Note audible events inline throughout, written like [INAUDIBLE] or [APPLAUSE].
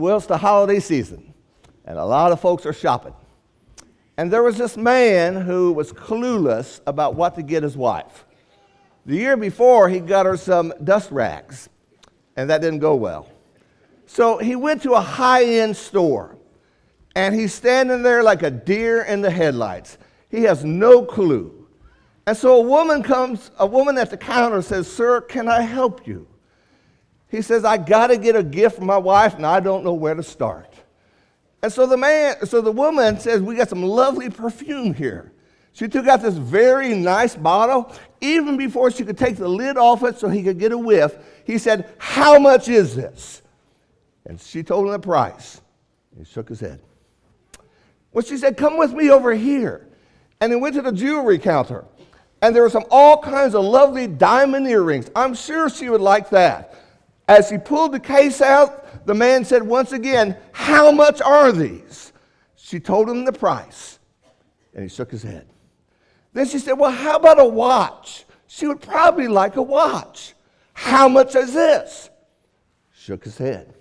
Well, it's the holiday season, and a lot of folks are shopping. And there was this man who was clueless about what to get his wife. The year before, he got her some dust rags, and that didn't go well. So he went to a high end store, and he's standing there like a deer in the headlights. He has no clue. And so a woman comes, a woman at the counter says, Sir, can I help you? He says, I got to get a gift for my wife, and I don't know where to start. And so the man, so the woman says, We got some lovely perfume here. She took out this very nice bottle. Even before she could take the lid off it so he could get a whiff, he said, How much is this? And she told him the price. He shook his head. Well, she said, Come with me over here. And he went to the jewelry counter. And there were some all kinds of lovely diamond earrings. I'm sure she would like that. As he pulled the case out, the man said once again, How much are these? She told him the price. And he shook his head. Then she said, Well, how about a watch? She would probably like a watch. How much is this? Shook his head.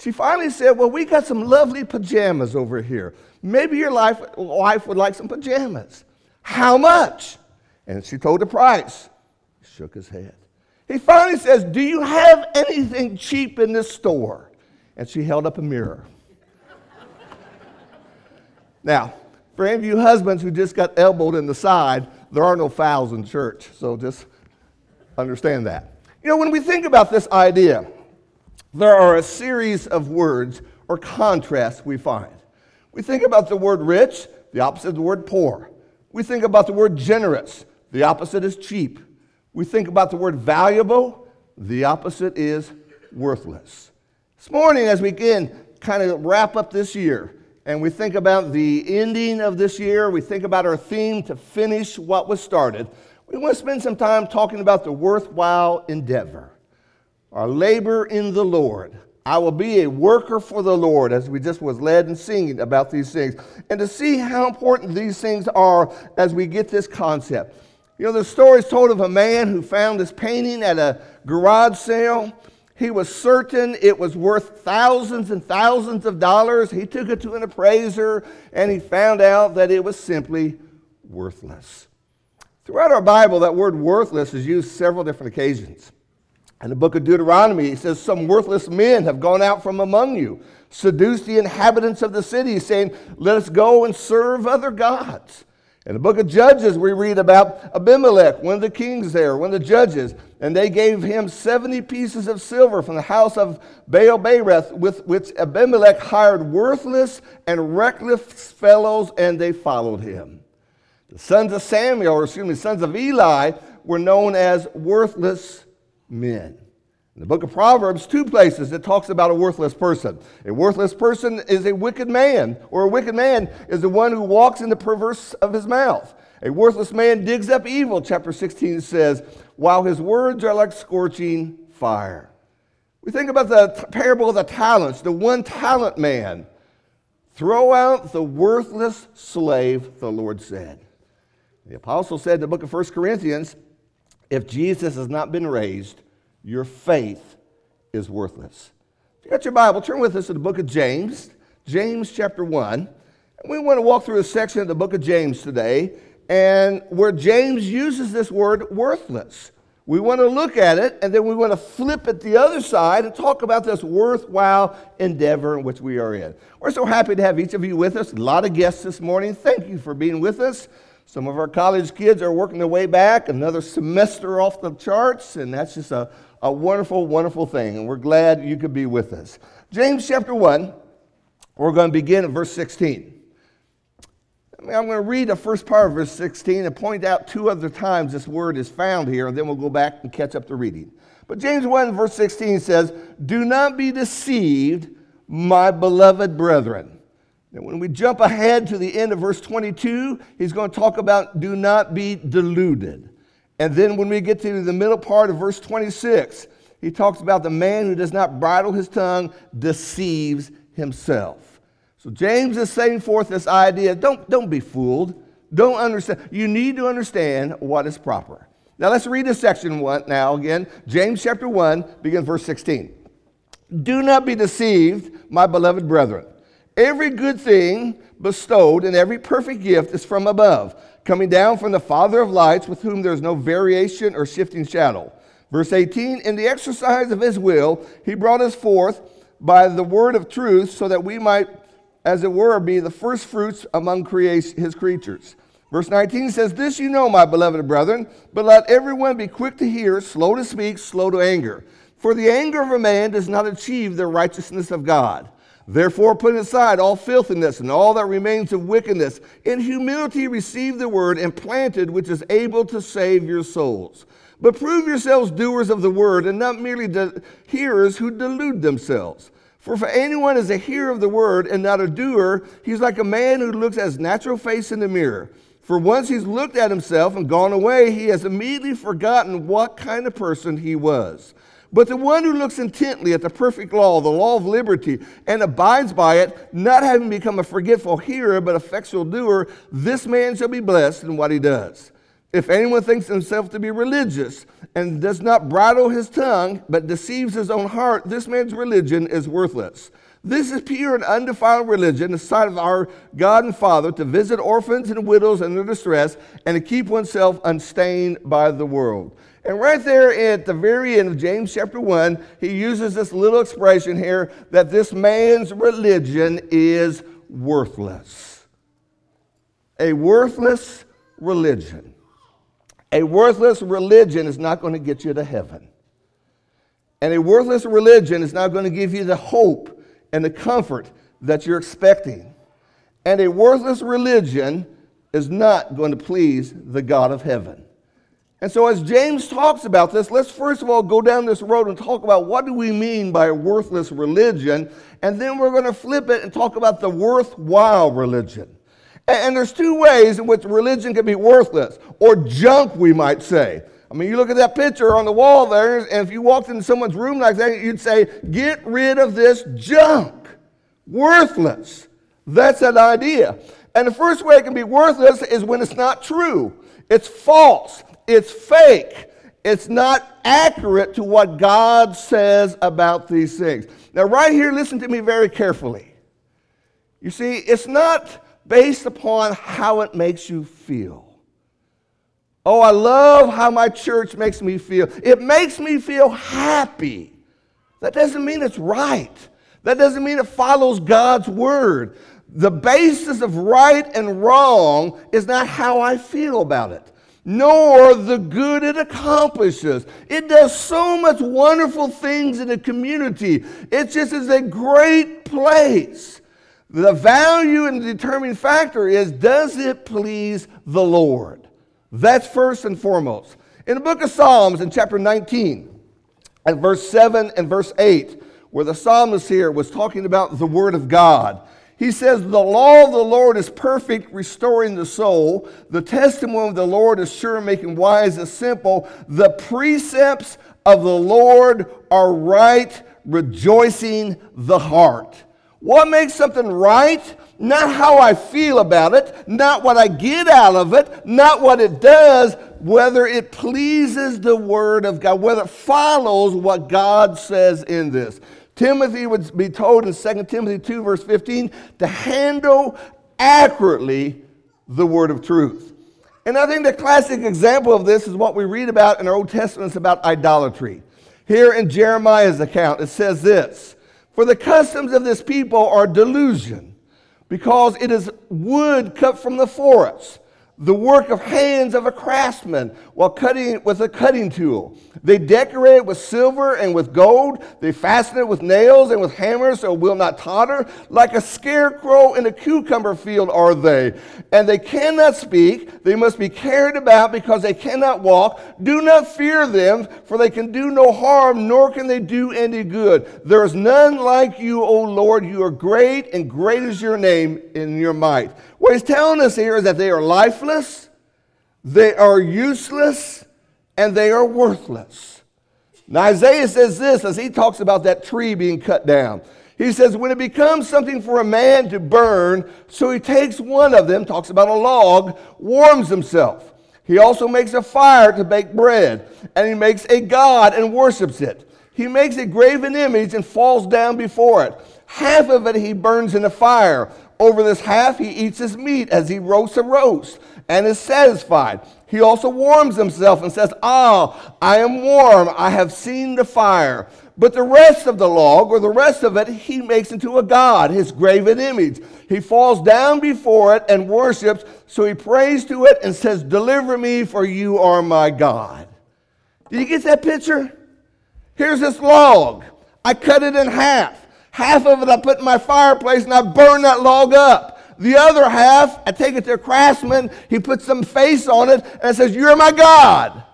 She finally said, Well, we got some lovely pajamas over here. Maybe your life, wife would like some pajamas. How much? And she told the price. Shook his head. He finally says, Do you have anything cheap in this store? And she held up a mirror. [LAUGHS] now, for any of you husbands who just got elbowed in the side, there are no fouls in church. So just understand that. You know, when we think about this idea, there are a series of words or contrasts we find. We think about the word rich, the opposite of the word poor. We think about the word generous, the opposite is cheap. We think about the word valuable, the opposite is worthless. This morning, as we again kind of wrap up this year, and we think about the ending of this year, we think about our theme to finish what was started, we want to spend some time talking about the worthwhile endeavor, our labor in the Lord. I will be a worker for the Lord, as we just was led in singing about these things, and to see how important these things are as we get this concept. You know, the story is told of a man who found this painting at a garage sale. He was certain it was worth thousands and thousands of dollars. He took it to an appraiser and he found out that it was simply worthless. Throughout our Bible, that word worthless is used several different occasions. In the book of Deuteronomy, he says, Some worthless men have gone out from among you, seduced the inhabitants of the city, saying, Let us go and serve other gods. In the book of Judges, we read about Abimelech, one of the kings there, one of the judges, and they gave him 70 pieces of silver from the house of Baal Berith, with which Abimelech hired worthless and reckless fellows, and they followed him. The sons of Samuel, or excuse me, sons of Eli, were known as worthless men. In the book of Proverbs, two places it talks about a worthless person. A worthless person is a wicked man, or a wicked man is the one who walks in the perverse of his mouth. A worthless man digs up evil, chapter 16 says, while his words are like scorching fire. We think about the parable of the talents, the one talent man. Throw out the worthless slave, the Lord said. The apostle said in the book of 1 Corinthians, if Jesus has not been raised, your faith is worthless. If you got your Bible, turn with us to the book of James, James chapter 1. And we want to walk through a section of the book of James today, and where James uses this word worthless. We want to look at it, and then we want to flip it the other side and talk about this worthwhile endeavor in which we are in. We're so happy to have each of you with us. A lot of guests this morning. Thank you for being with us. Some of our college kids are working their way back, another semester off the charts, and that's just a, a wonderful, wonderful thing, and we're glad you could be with us. James chapter 1, we're going to begin at verse 16. I mean, I'm going to read the first part of verse 16 and point out two other times this word is found here, and then we'll go back and catch up the reading. But James 1, verse 16 says, Do not be deceived, my beloved brethren. Now, when we jump ahead to the end of verse 22, he's going to talk about do not be deluded. And then when we get to the middle part of verse 26, he talks about the man who does not bridle his tongue deceives himself. So James is setting forth this idea don't, don't be fooled. Don't understand. You need to understand what is proper. Now let's read this section one now again. James chapter 1, begin verse 16. Do not be deceived, my beloved brethren. Every good thing bestowed and every perfect gift is from above, coming down from the Father of lights, with whom there is no variation or shifting shadow. Verse 18 In the exercise of his will, he brought us forth by the word of truth, so that we might, as it were, be the first fruits among his creatures. Verse 19 says, This you know, my beloved brethren, but let everyone be quick to hear, slow to speak, slow to anger. For the anger of a man does not achieve the righteousness of God. Therefore, put aside all filthiness and all that remains of wickedness. In humility, receive the word implanted, which is able to save your souls. But prove yourselves doers of the word and not merely de- hearers who delude themselves. For if anyone is a hearer of the word and not a doer, he's like a man who looks at his natural face in the mirror. For once he's looked at himself and gone away, he has immediately forgotten what kind of person he was. But the one who looks intently at the perfect law, the law of liberty, and abides by it, not having become a forgetful hearer, but effectual doer, this man shall be blessed in what he does. If anyone thinks himself to be religious and does not bridle his tongue, but deceives his own heart, this man's religion is worthless. This is pure and undefiled religion, the sight of our God and Father, to visit orphans and widows in their distress, and to keep oneself unstained by the world. And right there at the very end of James chapter 1, he uses this little expression here that this man's religion is worthless. A worthless religion. A worthless religion is not going to get you to heaven. And a worthless religion is not going to give you the hope and the comfort that you're expecting. And a worthless religion is not going to please the God of heaven. And so, as James talks about this, let's first of all go down this road and talk about what do we mean by a worthless religion, and then we're going to flip it and talk about the worthwhile religion. And there's two ways in which religion can be worthless, or junk, we might say. I mean, you look at that picture on the wall there, and if you walked into someone's room like that, you'd say, Get rid of this junk. Worthless. That's that idea. And the first way it can be worthless is when it's not true, it's false it's fake. It's not accurate to what God says about these things. Now, right here, listen to me very carefully. You see, it's not based upon how it makes you feel. Oh, I love how my church makes me feel. It makes me feel happy. That doesn't mean it's right. That doesn't mean it follows God's word. The basis of right and wrong is not how I feel about it nor the good it accomplishes. It does so much wonderful things in the community. It just is a great place. The value and the determining factor is does it please the Lord? That's first and foremost. In the book of Psalms, in chapter 19, at verse 7 and verse 8, where the psalmist here was talking about the Word of God, he says, The law of the Lord is perfect, restoring the soul. The testimony of the Lord is sure, making wise the simple. The precepts of the Lord are right, rejoicing the heart. What makes something right? Not how I feel about it, not what I get out of it, not what it does, whether it pleases the Word of God, whether it follows what God says in this. Timothy would be told in 2 Timothy 2, verse 15, to handle accurately the word of truth. And I think the classic example of this is what we read about in our Old Testament about idolatry. Here in Jeremiah's account, it says this For the customs of this people are delusion, because it is wood cut from the forest the work of hands of a craftsman while cutting it with a cutting tool. They decorate it with silver and with gold. They fasten it with nails and with hammers so it will not totter. Like a scarecrow in a cucumber field are they. And they cannot speak. They must be carried about because they cannot walk. Do not fear them, for they can do no harm, nor can they do any good. There is none like you, O Lord. You are great, and great is your name in your might. What he's telling us here is that they are lifeless, they are useless, and they are worthless. Now, Isaiah says this as he talks about that tree being cut down. He says, When it becomes something for a man to burn, so he takes one of them, talks about a log, warms himself. He also makes a fire to bake bread, and he makes a god and worships it. he makes a graven image and falls down before it. Half of it he burns in the fire. Over this half he eats his meat as he roasts a roast and is satisfied. He also warms himself and says, Ah, I am warm. I have seen the fire. But the rest of the log, or the rest of it, he makes into a god, his graven image. He falls down before it and worships. So he prays to it and says, Deliver me, for you are my God. Did you get that picture? Here's this log. I cut it in half. Half of it I put in my fireplace and I burn that log up. The other half, I take it to a craftsman. He puts some face on it and says, You're my God.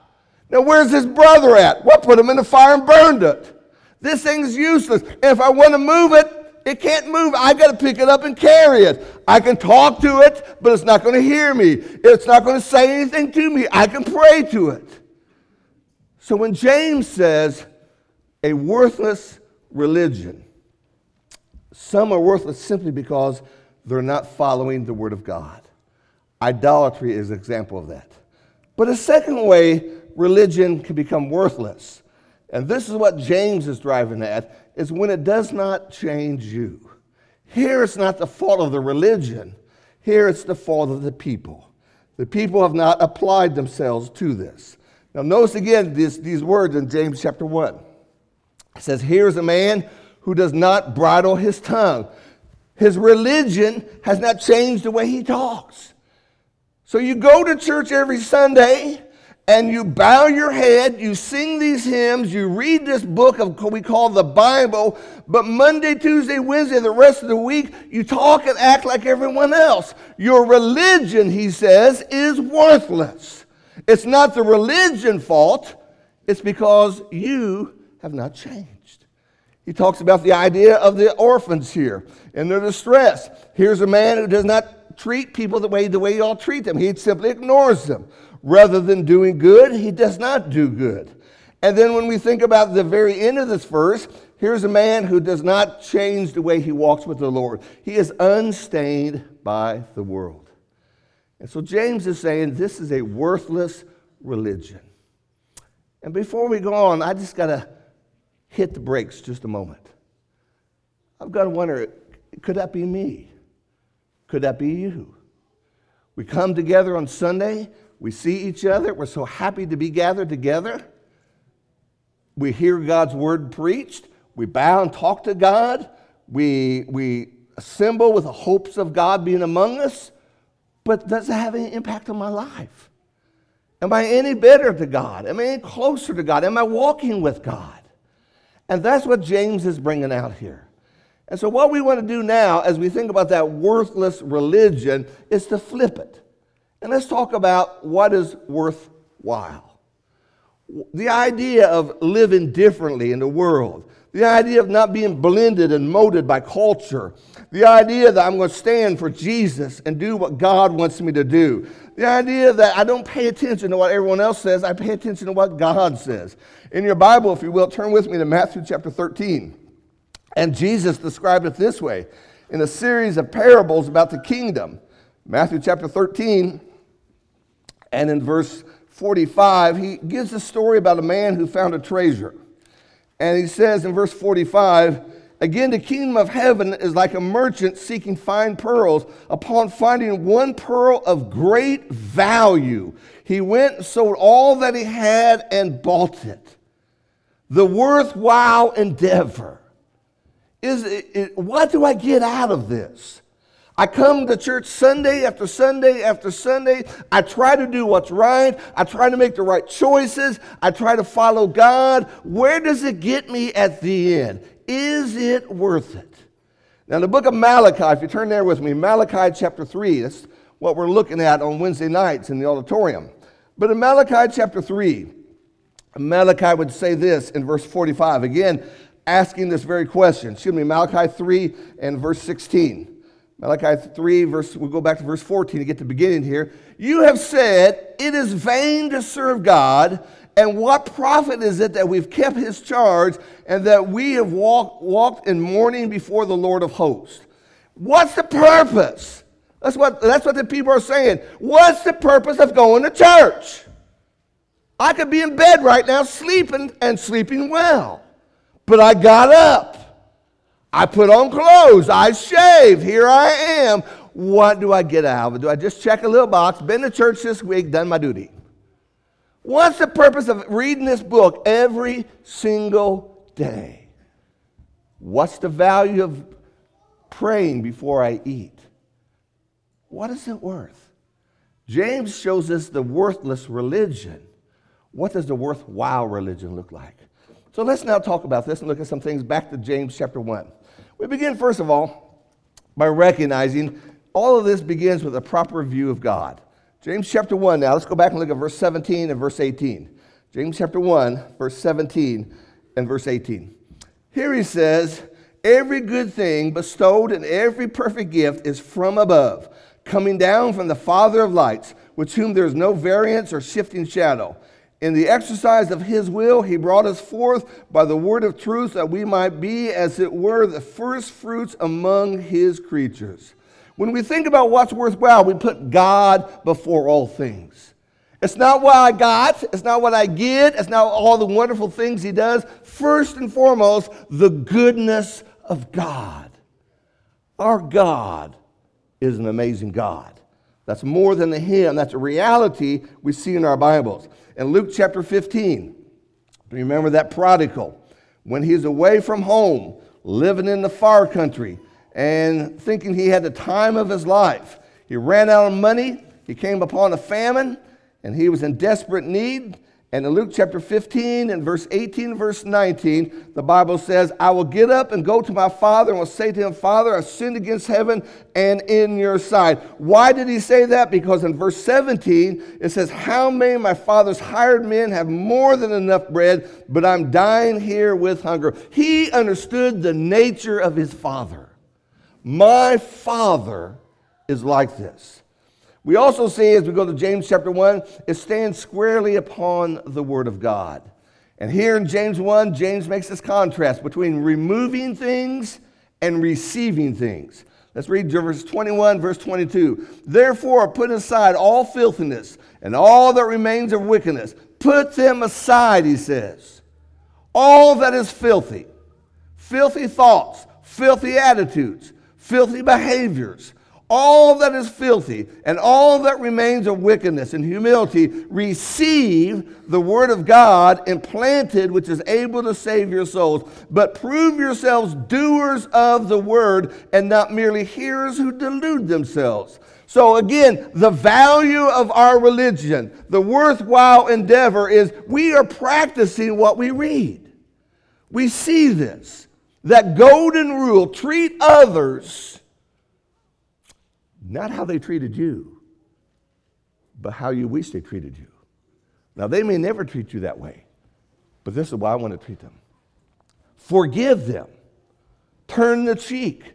Now, where's his brother at? Well, put him in the fire and burned it. This thing's useless. And if I want to move it, it can't move. I got to pick it up and carry it. I can talk to it, but it's not going to hear me. It's not going to say anything to me. I can pray to it. So when James says a worthless religion, some are worthless simply because they're not following the Word of God. Idolatry is an example of that. But a second way religion can become worthless, and this is what James is driving at, is when it does not change you. Here it's not the fault of the religion, here it's the fault of the people. The people have not applied themselves to this. Now, notice again this, these words in James chapter 1. It says, Here's a man who does not bridle his tongue. His religion has not changed the way he talks. So you go to church every Sunday and you bow your head, you sing these hymns, you read this book of what we call the Bible, but Monday, Tuesday, Wednesday, the rest of the week, you talk and act like everyone else. Your religion, he says, is worthless. It's not the religion fault, it's because you have not changed. He talks about the idea of the orphans here and their distress. Here's a man who does not treat people the way, the way y'all treat them. He simply ignores them. Rather than doing good, he does not do good. And then when we think about the very end of this verse, here's a man who does not change the way he walks with the Lord. He is unstained by the world. And so James is saying this is a worthless religion. And before we go on, I just got to hit the brakes just a moment. I've got to wonder could that be me? Could that be you? We come together on Sunday, we see each other, we're so happy to be gathered together. We hear God's word preached, we bow and talk to God, we, we assemble with the hopes of God being among us, but does it have any impact on my life? Am I any better to God? Am I any closer to God? Am I walking with God? And that's what James is bringing out here. And so, what we want to do now, as we think about that worthless religion, is to flip it. And let's talk about what is worthwhile. The idea of living differently in the world, the idea of not being blended and molded by culture, the idea that I'm going to stand for Jesus and do what God wants me to do, the idea that I don't pay attention to what everyone else says, I pay attention to what God says. In your Bible, if you will, turn with me to Matthew chapter 13. And Jesus described it this way in a series of parables about the kingdom. Matthew chapter 13, and in verse 45, he gives a story about a man who found a treasure. And he says in verse 45, Again, the kingdom of heaven is like a merchant seeking fine pearls. Upon finding one pearl of great value, he went and sold all that he had and bought it the worthwhile endeavor is it, it, what do I get out of this? I come to church Sunday after Sunday after Sunday. I try to do what's right. I try to make the right choices. I try to follow God. Where does it get me at the end? Is it worth it? Now, the book of Malachi, if you turn there with me, Malachi chapter 3, that's what we're looking at on Wednesday nights in the auditorium. But in Malachi chapter 3, Malachi would say this in verse 45, again, asking this very question. Excuse me, Malachi 3 and verse 16. Malachi 3, verse, we'll go back to verse 14 to get the beginning here. You have said, It is vain to serve God, and what profit is it that we've kept his charge and that we have walk, walked in mourning before the Lord of hosts? What's the purpose? That's what, that's what the people are saying. What's the purpose of going to church? I could be in bed right now sleeping and sleeping well. But I got up. I put on clothes. I shaved. Here I am. What do I get out of it? Do I just check a little box? Been to church this week, done my duty. What's the purpose of reading this book every single day? What's the value of praying before I eat? What is it worth? James shows us the worthless religion. What does the worthwhile religion look like? So let's now talk about this and look at some things back to James chapter 1. We begin, first of all, by recognizing all of this begins with a proper view of God. James chapter 1, now let's go back and look at verse 17 and verse 18. James chapter 1, verse 17 and verse 18. Here he says, Every good thing bestowed and every perfect gift is from above, coming down from the Father of lights, with whom there is no variance or shifting shadow. In the exercise of his will, he brought us forth by the word of truth that we might be, as it were, the first fruits among his creatures. When we think about what's worthwhile, we put God before all things. It's not what I got, it's not what I get, it's not all the wonderful things he does. First and foremost, the goodness of God. Our God is an amazing God. That's more than a hymn, that's a reality we see in our Bibles. In Luke chapter 15, remember that prodigal, when he's away from home, living in the far country, and thinking he had the time of his life. He ran out of money, he came upon a famine, and he was in desperate need. And in Luke chapter 15 and verse 18 verse 19, the Bible says, I will get up and go to my father and will say to him, Father, I sinned against heaven and in your sight. Why did he say that? Because in verse 17, it says, How many of my father's hired men have more than enough bread, but I'm dying here with hunger? He understood the nature of his father. My father is like this. We also see, as we go to James chapter 1, it stands squarely upon the Word of God. And here in James 1, James makes this contrast between removing things and receiving things. Let's read verse 21, verse 22. Therefore, put aside all filthiness and all that remains of wickedness. Put them aside, he says. All that is filthy, filthy thoughts, filthy attitudes, filthy behaviors, all that is filthy and all that remains of wickedness and humility, receive the word of God implanted, which is able to save your souls. But prove yourselves doers of the word and not merely hearers who delude themselves. So, again, the value of our religion, the worthwhile endeavor is we are practicing what we read. We see this. That golden rule treat others not how they treated you, but how you wish they treated you. Now, they may never treat you that way, but this is why I want to treat them. Forgive them, turn the cheek,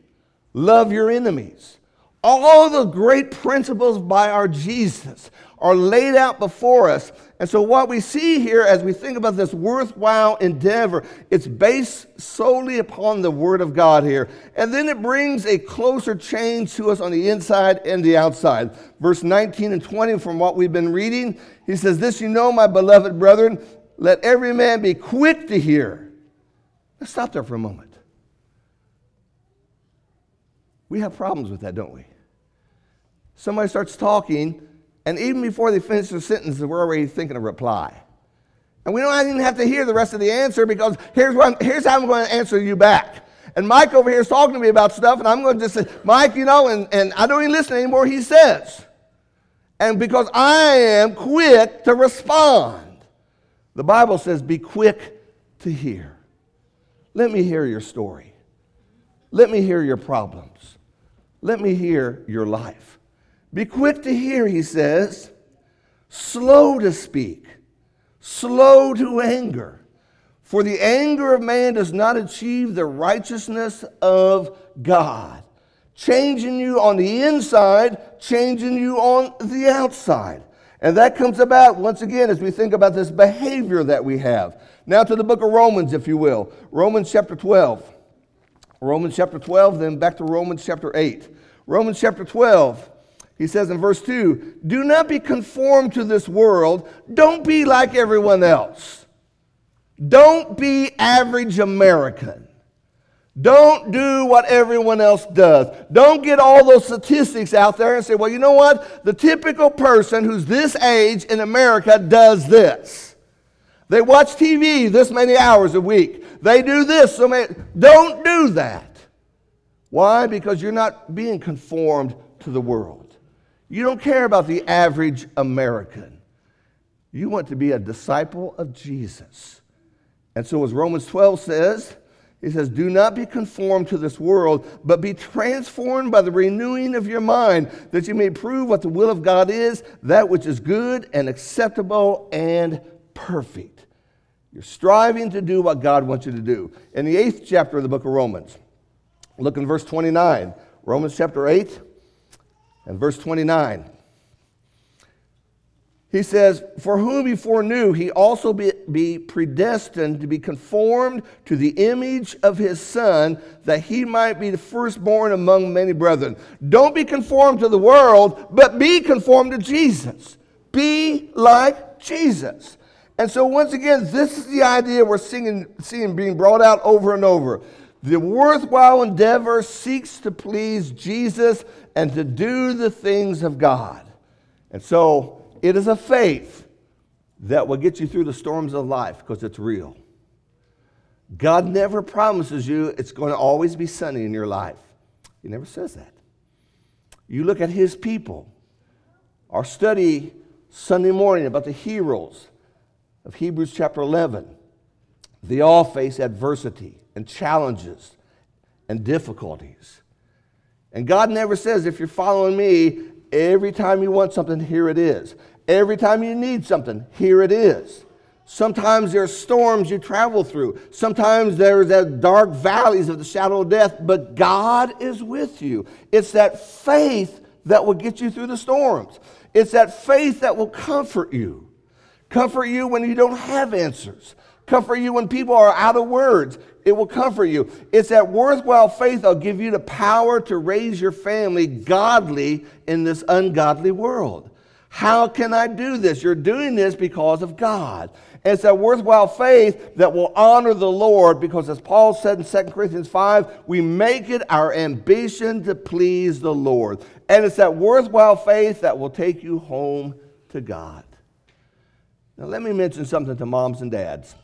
love your enemies. All the great principles by our Jesus are laid out before us. And so, what we see here as we think about this worthwhile endeavor, it's based solely upon the Word of God here. And then it brings a closer change to us on the inside and the outside. Verse 19 and 20 from what we've been reading, he says, This you know, my beloved brethren, let every man be quick to hear. Let's stop there for a moment. We have problems with that, don't we? Somebody starts talking, and even before they finish the sentence, we're already thinking a reply. And we don't even have to hear the rest of the answer because here's, what here's how I'm going to answer you back. And Mike over here is talking to me about stuff, and I'm going to just say, Mike, you know, and, and I don't even listen anymore, he says. And because I am quick to respond, the Bible says, be quick to hear. Let me hear your story. Let me hear your problems. Let me hear your life. Be quick to hear, he says, slow to speak, slow to anger. For the anger of man does not achieve the righteousness of God. Changing you on the inside, changing you on the outside. And that comes about, once again, as we think about this behavior that we have. Now to the book of Romans, if you will. Romans chapter 12. Romans chapter 12, then back to Romans chapter 8. Romans chapter 12. He says in verse 2 Do not be conformed to this world. Don't be like everyone else. Don't be average American. Don't do what everyone else does. Don't get all those statistics out there and say, well, you know what? The typical person who's this age in America does this. They watch TV this many hours a week. They do this so many. Don't do that. Why? Because you're not being conformed to the world. You don't care about the average American. You want to be a disciple of Jesus. And so, as Romans 12 says, he says, Do not be conformed to this world, but be transformed by the renewing of your mind, that you may prove what the will of God is, that which is good and acceptable and perfect. You're striving to do what God wants you to do. In the eighth chapter of the book of Romans, look in verse 29. Romans chapter 8 and verse 29. He says, For whom he foreknew, he also be, be, predestined to be conformed to the image of his Son, that he might be the firstborn among many brethren. Don't be conformed to the world, but be conformed to Jesus. Be like Jesus. And so, once again, this is the idea we're seeing, seeing being brought out over and over. The worthwhile endeavor seeks to please Jesus and to do the things of God. And so, it is a faith that will get you through the storms of life because it's real. God never promises you it's going to always be sunny in your life. He never says that. You look at his people. Our study Sunday morning about the heroes of Hebrews chapter 11. They all face adversity and challenges and difficulties. And God never says, if you're following me, every time you want something, here it is. Every time you need something, here it is. Sometimes there are storms you travel through. Sometimes there's that dark valleys of the shadow of death, but God is with you. It's that faith that will get you through the storms. It's that faith that will comfort you. Comfort you when you don't have answers. Comfort you when people are out of words. It will comfort you. It's that worthwhile faith that'll give you the power to raise your family godly in this ungodly world. How can I do this? You're doing this because of God. It's that worthwhile faith that will honor the Lord because, as Paul said in 2 Corinthians 5, we make it our ambition to please the Lord. And it's that worthwhile faith that will take you home to God. Now, let me mention something to moms and dads.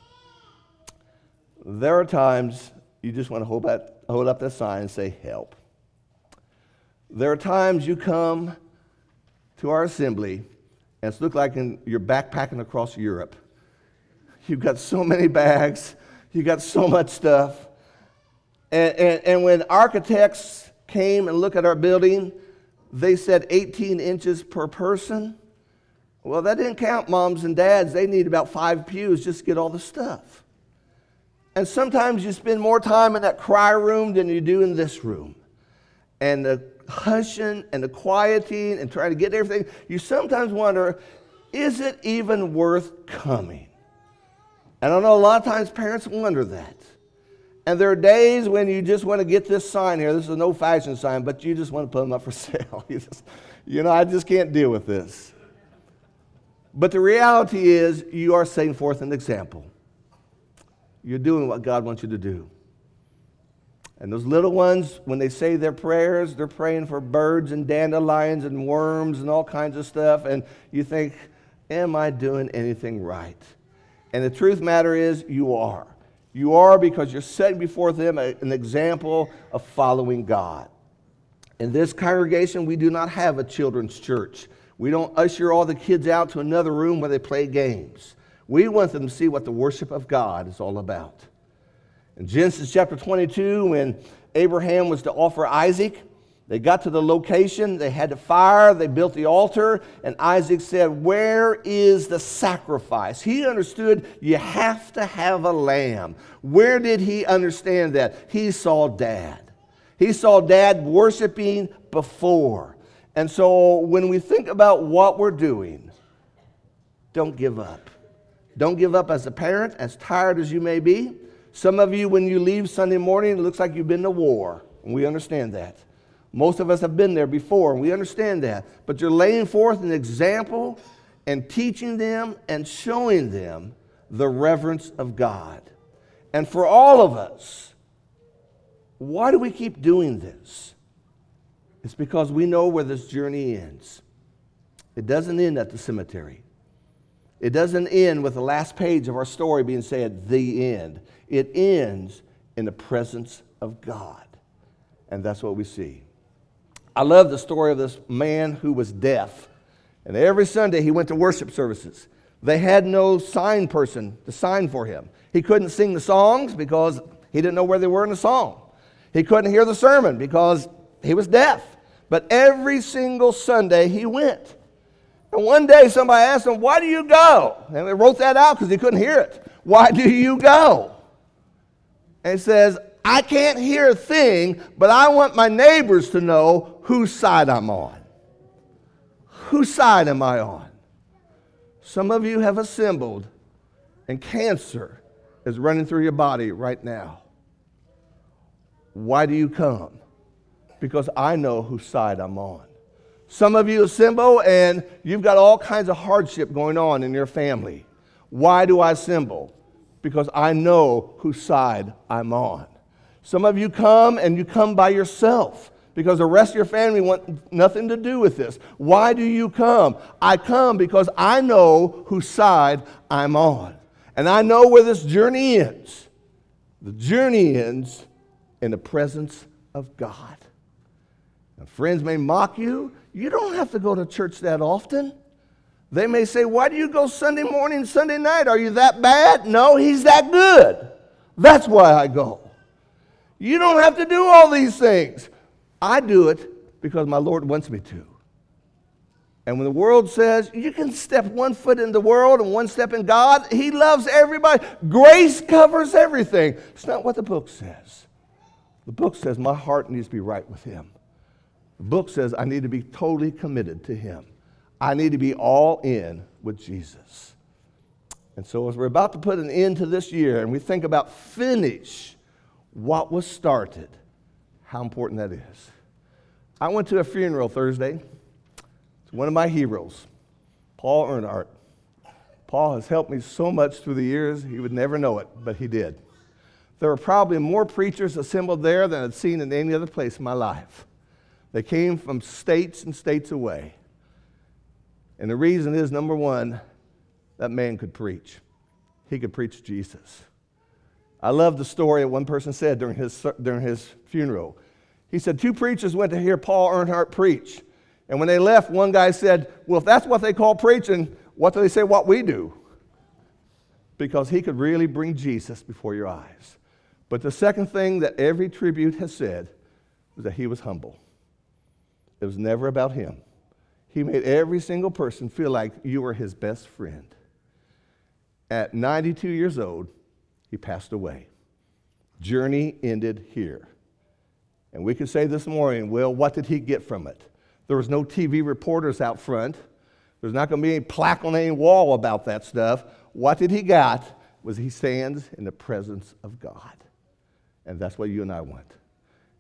There are times you just want to hold up, hold up that sign and say, Help. There are times you come to our assembly, and it's looked like in, you're backpacking across Europe. You've got so many bags, you've got so much stuff. And, and, and when architects came and looked at our building, they said 18 inches per person. Well, that didn't count moms and dads. They need about five pews just to get all the stuff. And sometimes you spend more time in that cry room than you do in this room. And the hushing and the quieting and trying to get everything, you sometimes wonder, is it even worth coming? And I know a lot of times parents wonder that. And there are days when you just want to get this sign here. This is an old fashioned sign, but you just want to put them up for [LAUGHS] sale. you, just, you know, I just can't deal with this. But the reality is, you are setting forth an example. You're doing what God wants you to do. And those little ones, when they say their prayers, they're praying for birds and dandelions and worms and all kinds of stuff. And you think, am I doing anything right? And the truth matter is, you are. You are because you're setting before them an example of following God. In this congregation, we do not have a children's church. We don't usher all the kids out to another room where they play games. We want them to see what the worship of God is all about. In Genesis chapter 22, when Abraham was to offer Isaac, they got to the location, they had the fire, they built the altar, and Isaac said, Where is the sacrifice? He understood you have to have a lamb. Where did he understand that? He saw dad. He saw dad worshiping before. And so when we think about what we're doing, don't give up. Don't give up as a parent, as tired as you may be. Some of you, when you leave Sunday morning, it looks like you've been to war, and we understand that. Most of us have been there before, and we understand that. But you're laying forth an example and teaching them and showing them the reverence of God. And for all of us, why do we keep doing this? It's because we know where this journey ends. It doesn't end at the cemetery. It doesn't end with the last page of our story being said, the end. It ends in the presence of God. And that's what we see. I love the story of this man who was deaf. And every Sunday he went to worship services. They had no sign person to sign for him. He couldn't sing the songs because he didn't know where they were in the song. He couldn't hear the sermon because he was deaf. But every single Sunday he went. And one day somebody asked him, Why do you go? And they wrote that out because he couldn't hear it. Why do you go? And he says, I can't hear a thing, but I want my neighbors to know whose side I'm on. Whose side am I on? Some of you have assembled, and cancer is running through your body right now. Why do you come? Because I know whose side I'm on. Some of you assemble and you've got all kinds of hardship going on in your family. Why do I assemble? Because I know whose side I'm on. Some of you come and you come by yourself because the rest of your family want nothing to do with this. Why do you come? I come because I know whose side I'm on. And I know where this journey ends. The journey ends in the presence of God. Friends may mock you. You don't have to go to church that often. They may say, Why do you go Sunday morning, Sunday night? Are you that bad? No, he's that good. That's why I go. You don't have to do all these things. I do it because my Lord wants me to. And when the world says you can step one foot in the world and one step in God, He loves everybody. Grace covers everything. It's not what the book says. The book says my heart needs to be right with Him. Book says I need to be totally committed to Him. I need to be all in with Jesus. And so, as we're about to put an end to this year and we think about finish what was started, how important that is. I went to a funeral Thursday. It's one of my heroes, Paul Earnhardt. Paul has helped me so much through the years, he would never know it, but he did. There were probably more preachers assembled there than I'd seen in any other place in my life. They came from states and states away. And the reason is number one, that man could preach. He could preach Jesus. I love the story that one person said during his, during his funeral. He said, Two preachers went to hear Paul Earnhardt preach. And when they left, one guy said, Well, if that's what they call preaching, what do they say what we do? Because he could really bring Jesus before your eyes. But the second thing that every tribute has said was that he was humble. It was never about him. He made every single person feel like you were his best friend. At 92 years old, he passed away. Journey ended here. And we could say this morning, well, what did he get from it? There was no TV reporters out front. There's not going to be any plaque on any wall about that stuff. What did he got was he stands in the presence of God. And that's what you and I want.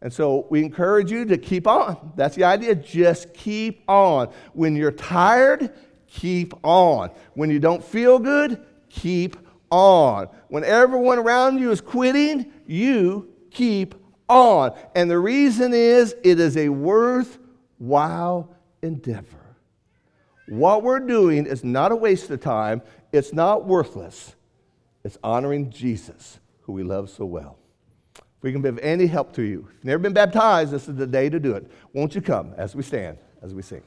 And so we encourage you to keep on. That's the idea. Just keep on. When you're tired, keep on. When you don't feel good, keep on. When everyone around you is quitting, you keep on. And the reason is it is a worthwhile endeavor. What we're doing is not a waste of time, it's not worthless. It's honoring Jesus, who we love so well. If we can be of any help to you, if you've never been baptized, this is the day to do it. Won't you come as we stand, as we sing?